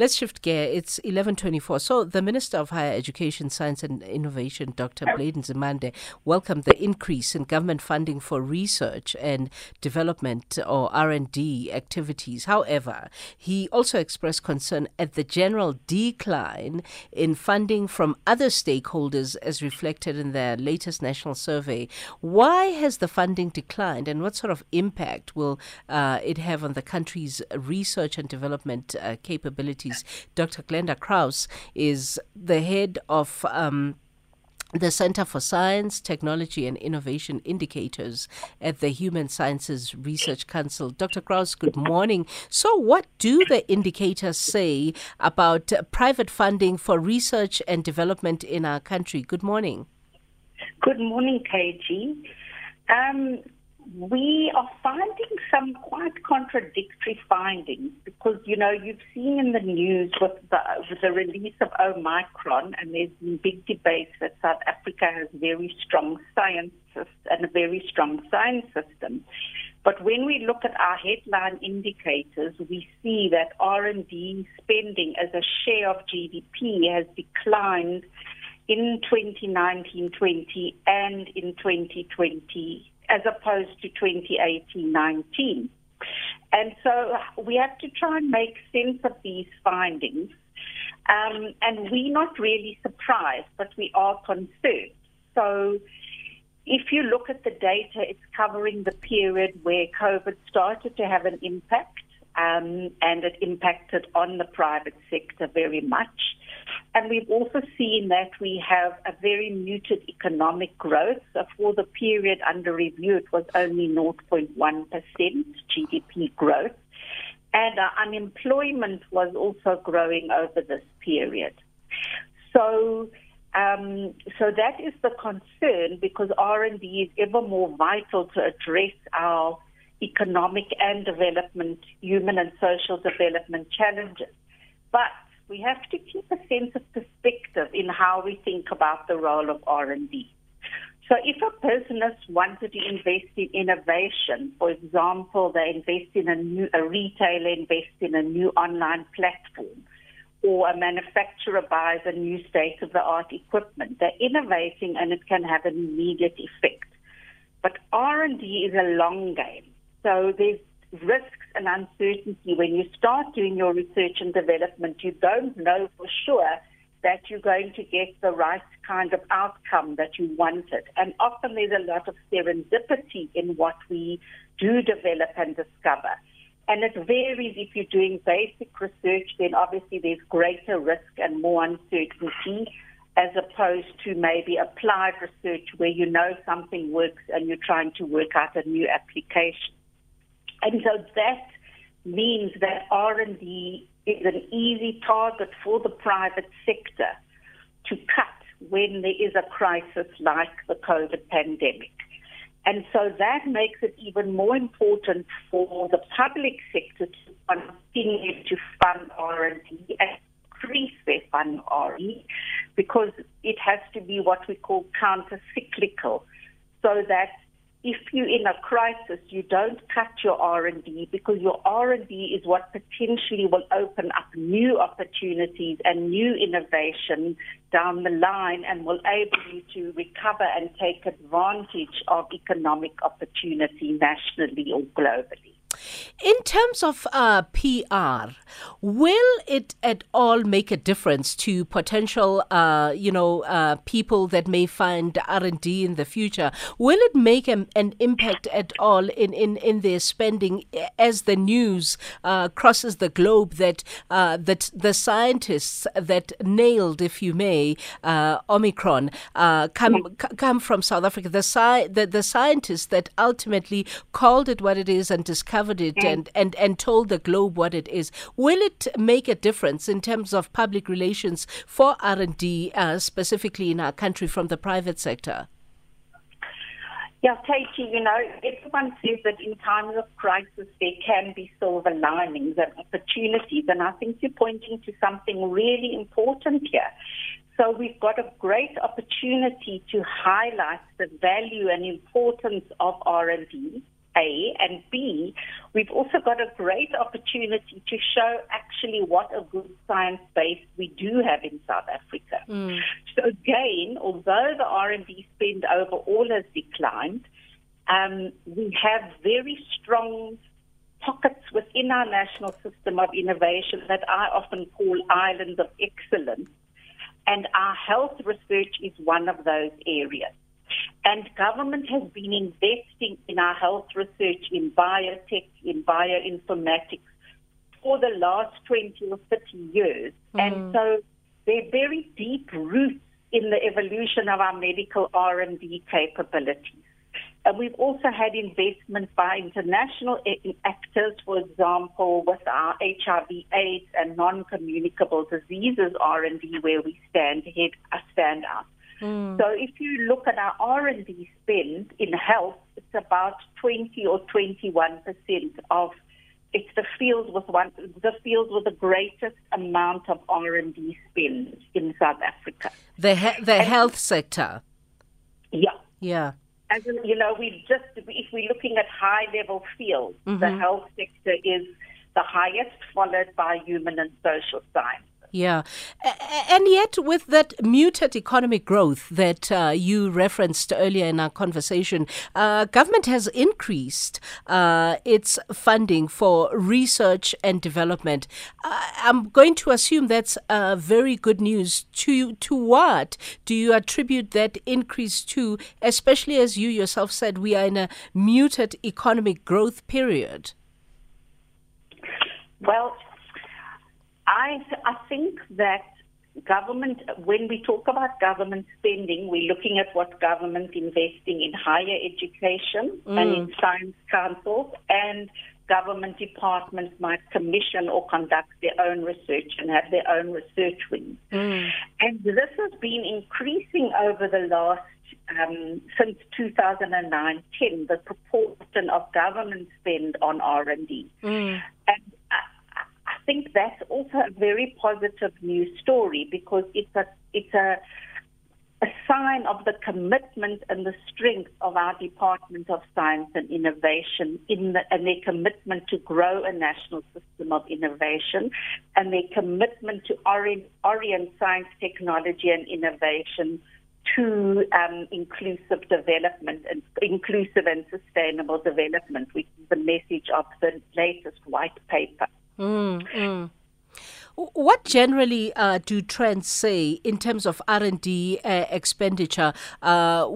Let's shift gear. It's 11:24. So the Minister of Higher Education, Science and Innovation, Dr. Blade Nzimande, welcomed the increase in government funding for research and development or R&D activities. However, he also expressed concern at the general decline in funding from other stakeholders as reflected in their latest national survey. Why has the funding declined and what sort of impact will uh, it have on the country's research and development uh, capabilities? Dr. Glenda Kraus is the head of um, the Center for Science, Technology and Innovation Indicators at the Human Sciences Research Council. Dr. Kraus, good morning. So, what do the indicators say about private funding for research and development in our country? Good morning. Good morning, KG. Um, we are finding some quite contradictory findings because, you know, you've seen in the news with the, with the release of Omicron, and there's been big debates that South Africa has very strong science and a very strong science system. But when we look at our headline indicators, we see that R&D spending as a share of GDP has declined in 2019-20 and in 2020 as opposed to 2018-19. And so we have to try and make sense of these findings. Um, and we're not really surprised, but we are concerned. So if you look at the data, it's covering the period where COVID started to have an impact, um, and it impacted on the private sector very much. And we've also seen that we have a very muted economic growth. So for the period under review, it was only 0.1% GDP growth. And our unemployment was also growing over this period. So, um, so that is the concern because R&D is ever more vital to address our economic and development, human and social development challenges. But we have to keep a sense of perspective in how we think about the role of R&D. So if a person has wanted to invest in innovation, for example, they invest in a new, a retailer invests in a new online platform, or a manufacturer buys a new state-of-the-art equipment, they're innovating and it can have an immediate effect. But R&D is a long game. So there's risks and uncertainty when you start doing your research and development. You don't know for sure that you're going to get the right kind of outcome that you wanted. And often there's a lot of serendipity in what we do develop and discover. And it varies if you're doing basic research, then obviously there's greater risk and more uncertainty as opposed to maybe applied research where you know something works and you're trying to work out a new application. And so that means that R&D is an easy target for the private sector to cut when there is a crisis like the COVID pandemic. And so that makes it even more important for the public sector to continue to fund R&D and increase their fund R&D because it has to be what we call counter-cyclical so that if you're in a crisis, you don't cut your R&D because your R&D is what potentially will open up new opportunities and new innovation down the line and will enable you to recover and take advantage of economic opportunity nationally or globally. In terms of uh, PR, will it at all make a difference to potential, uh, you know, uh, people that may find R and D in the future? Will it make an an, impact at all in, in, in their spending as the news uh, crosses the globe that uh, that the scientists that nailed, if you may, uh, Omicron come come from South Africa? The, sci- the the scientists that ultimately called it what it is and discovered it mm. and, and, and told the globe what it is. Will it make a difference in terms of public relations for R&D, uh, specifically in our country from the private sector? Yeah, Katie, you know, everyone says that in times of crisis there can be silver linings and opportunities, and I think you're pointing to something really important here. So we've got a great opportunity to highlight the value and importance of R&D A, and B, we've also got a great opportunity to show actually what a good science base we do have in South Africa. Mm. So again, although the R&D spend overall has declined, um, we have very strong pockets within our national system of innovation that I often call islands of excellence. And our health research is one of those areas. And government has been investing in our health research in biotech, in bioinformatics for the last 20 or 30 years. Mm. And so they're very deep roots in the evolution of our medical R&D capabilities. And we've also had investment by international actors, for example, with our HIV AIDS and non-communicable diseases R&D where we stand ahead, stand out. Mm. So if you look at our R&D spend in health, it's about 20 or 21 percent of it's the field with one the field with the greatest amount of R&D spend in South Africa. The he- the and, health sector. Yeah. Yeah. As in, you know, we just if we're looking at high level fields, mm-hmm. the health sector is the highest, followed by human and social science. Yeah. And yet, with that muted economic growth that uh, you referenced earlier in our conversation, uh, government has increased uh, its funding for research and development. Uh, I'm going to assume that's very good news. To, to what do you attribute that increase to, especially as you yourself said, we are in a muted economic growth period? Well, I, I think that government, when we talk about government spending, we're looking at what government is investing in higher education mm. and in science councils and government departments might commission or conduct their own research and have their own research wings. Mm. And this has been increasing over the last um, since 2009 10, the proportion of government spend on R&D. Mm. And think that's also a very positive news story because it's a it's a a sign of the commitment and the strength of our Department of Science and Innovation in the, and their commitment to grow a national system of innovation and their commitment to orient, orient science, technology, and innovation to um, inclusive development and inclusive and sustainable development, which is the message of the latest white paper. Mm, mm. What generally uh, do trends say in terms of R and D uh, expenditure? Uh,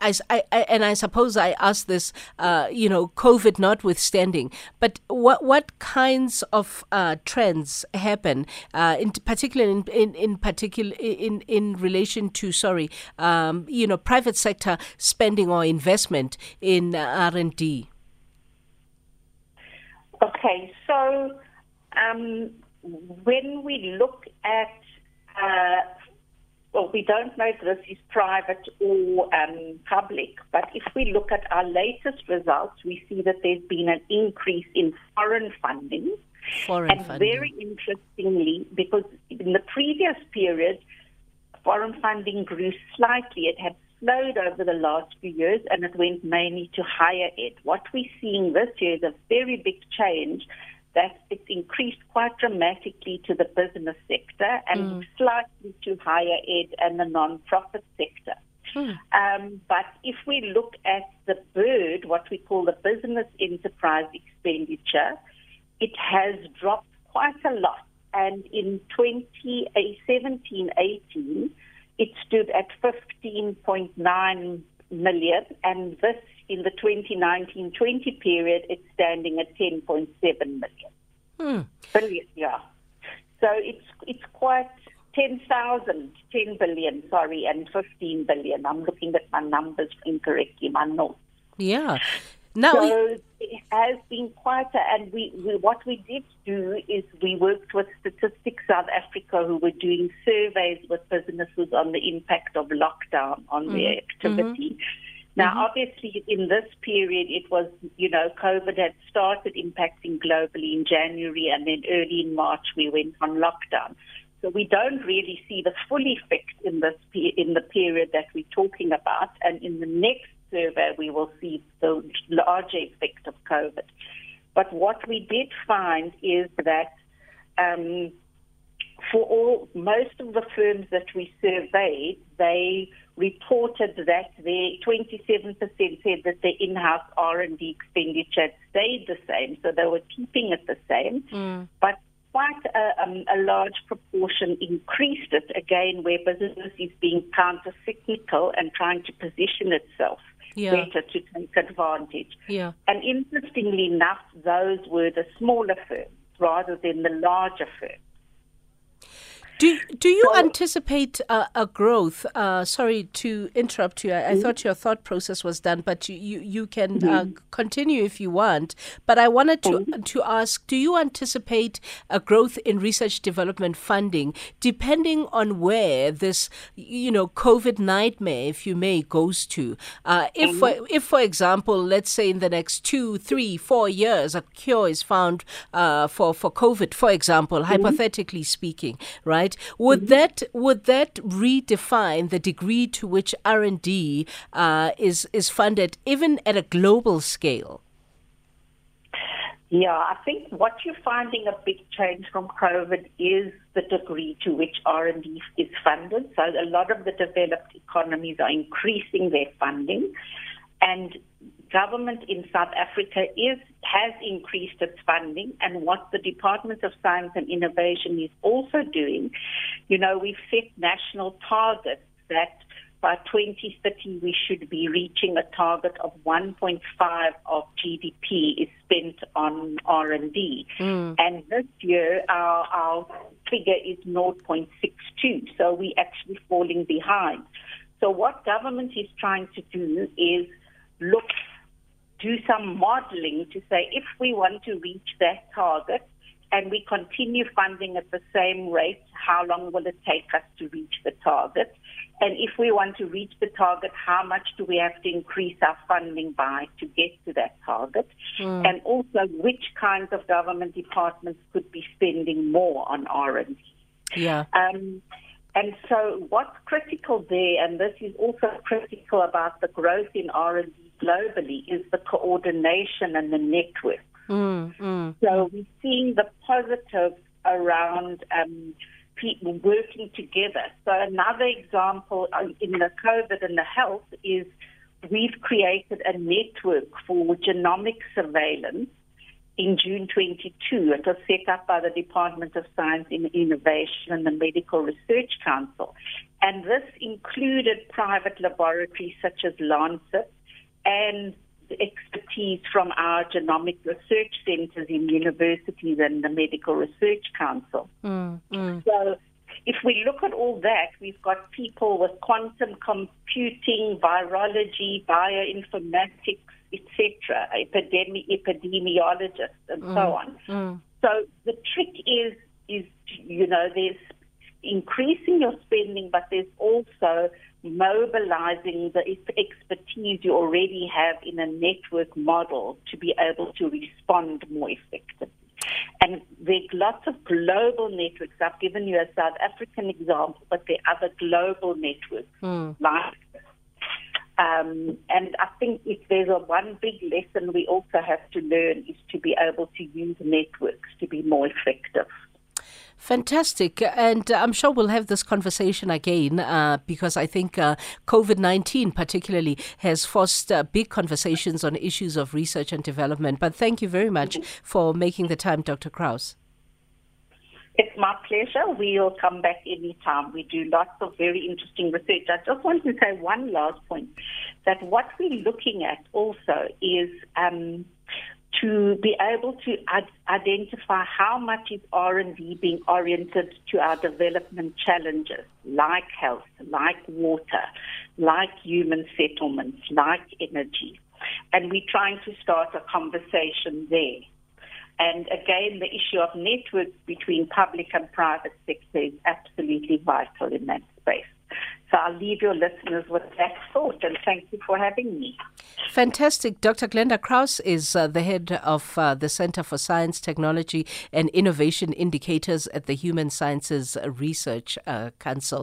and I suppose I ask this, uh, you know, COVID notwithstanding, but what what kinds of uh, trends happen, uh, in particular, in, in, in particular, in in relation to sorry, um, you know, private sector spending or investment in R and D? Okay, so um, when we look at, uh, well, we don't know if this is private or um, public, but if we look at our latest results, we see that there's been an increase in foreign funding. Foreign and funding. very interestingly, because in the previous period, foreign funding grew slightly. It had slowed over the last few years and it went mainly to higher ed. What we're seeing this year is a very big change that it's increased quite dramatically to the business sector and mm. slightly to higher ed and the non-profit sector. Mm. Um, but if we look at the BERD, what we call the business enterprise expenditure, it has dropped quite a lot. And in 2017 18, it stood at 15.9 million, and this in the 2019-20 period, it's standing at 10.7 million. Hmm. Billion, yeah. So it's it's quite 10,000, 10 billion, sorry, and 15 billion. I'm looking at my numbers incorrectly, my notes. Yeah. Now so it has been quieter, and we, we, what we did do is we worked with Statistics South Africa who were doing surveys with businesses on the impact of lockdown on mm-hmm. their activity. Mm-hmm. Now, mm-hmm. obviously, in this period, it was, you know, COVID had started impacting globally in January, and then early in March, we went on lockdown. So we don't really see the full effect in this in the period that we're talking about, and in the next survey, we will see the larger effect of COVID. But what we did find is that um, for all most of the firms that we surveyed, they reported that their 27% said that their in-house R&D expenditure had stayed the same, so they were keeping it the same. Mm. But quite a, um, a, large proportion increased it again, where business is being counter-cyclical and trying to position itself yeah. better to take advantage. Yeah. And interestingly enough, those were the smaller firms rather than the larger firms. Do do you so, anticipate uh, a growth? Uh, sorry to interrupt you. I, I mm-hmm. thought your thought process was done, but you you, you can uh, mm-hmm. uh, continue if you want. But I wanted to mm-hmm. to ask: Do you anticipate a growth in research development funding, depending on where this you know COVID nightmare, if you may, goes to? Uh, if for, mm-hmm. if for example, let's say in the next two, three, four years, a cure is found uh, for for COVID, for example, mm-hmm. hypothetically speaking, right? Right? Would mm-hmm. that would that redefine the degree to which R and D uh, is is funded, even at a global scale? Yeah, I think what you're finding a big change from COVID is the degree to which R&D is funded. So a lot of the developed economies are increasing their funding. And government in South Africa is has increased its funding and what the Department of Science and Innovation is also doing, you know, we've set national targets that by 2030 we should be reaching a target of 1.5 of GDP is spent on R&D. Mm. And this year our, our figure is 0.62, so we're actually falling behind. So what government is trying to do is look do some modeling to say if we want to reach that target and we continue funding at the same rate, how long will it take us to reach the target? And if we want to reach the target, how much do we have to increase our funding by to get to that target? Mm. And also, which kinds of government departments could be spending more on R&D? Yeah. Um, and so what's critical there, and this is also critical about the growth in R&D globally is the coordination and the network. Mm, mm. So we're seeing the positives around um, people working together. So another example uh, in the COVID and the health is we've created a network for genomic surveillance in June 22. It was set up by the Department of Science and Innovation and the Medical Research Council. And this included private laboratories such as Lancet, and expertise from our genomic research centers in universities and the Medical Research Council. Mm, mm. So if we look at all that, we've got people with quantum computing, virology, bioinformatics, etc., epidemi- epidemiologists, and mm, so on. Mm. So the trick is, is you know, there's increasing your spending, but there's also mobilizing the expertise you already have in a network model to be able to respond more effectively. And there's lots of global networks. I've given you a South African example, but there are other global networks mm. like um, and I think if there's a one big lesson we also have to learn is to be able to use networks to be more effective. Fantastic. And uh, I'm sure we'll have this conversation again uh, because I think uh, COVID 19, particularly, has forced uh, big conversations on issues of research and development. But thank you very much for making the time, Dr. Kraus. It's my pleasure. We'll come back anytime. We do lots of very interesting research. I just want to say one last point that what we're looking at also is. Um, to be able to ad- identify how much is R&D being oriented to our development challenges, like health, like water, like human settlements, like energy. And we're trying to start a conversation there. And again, the issue of networks between public and private sector is absolutely vital in that space. So I'll leave your listeners with that thought and thank you for having me. Fantastic. Dr. Glenda Kraus is uh, the head of uh, the Center for Science, Technology and Innovation Indicators at the Human Sciences Research uh, Council.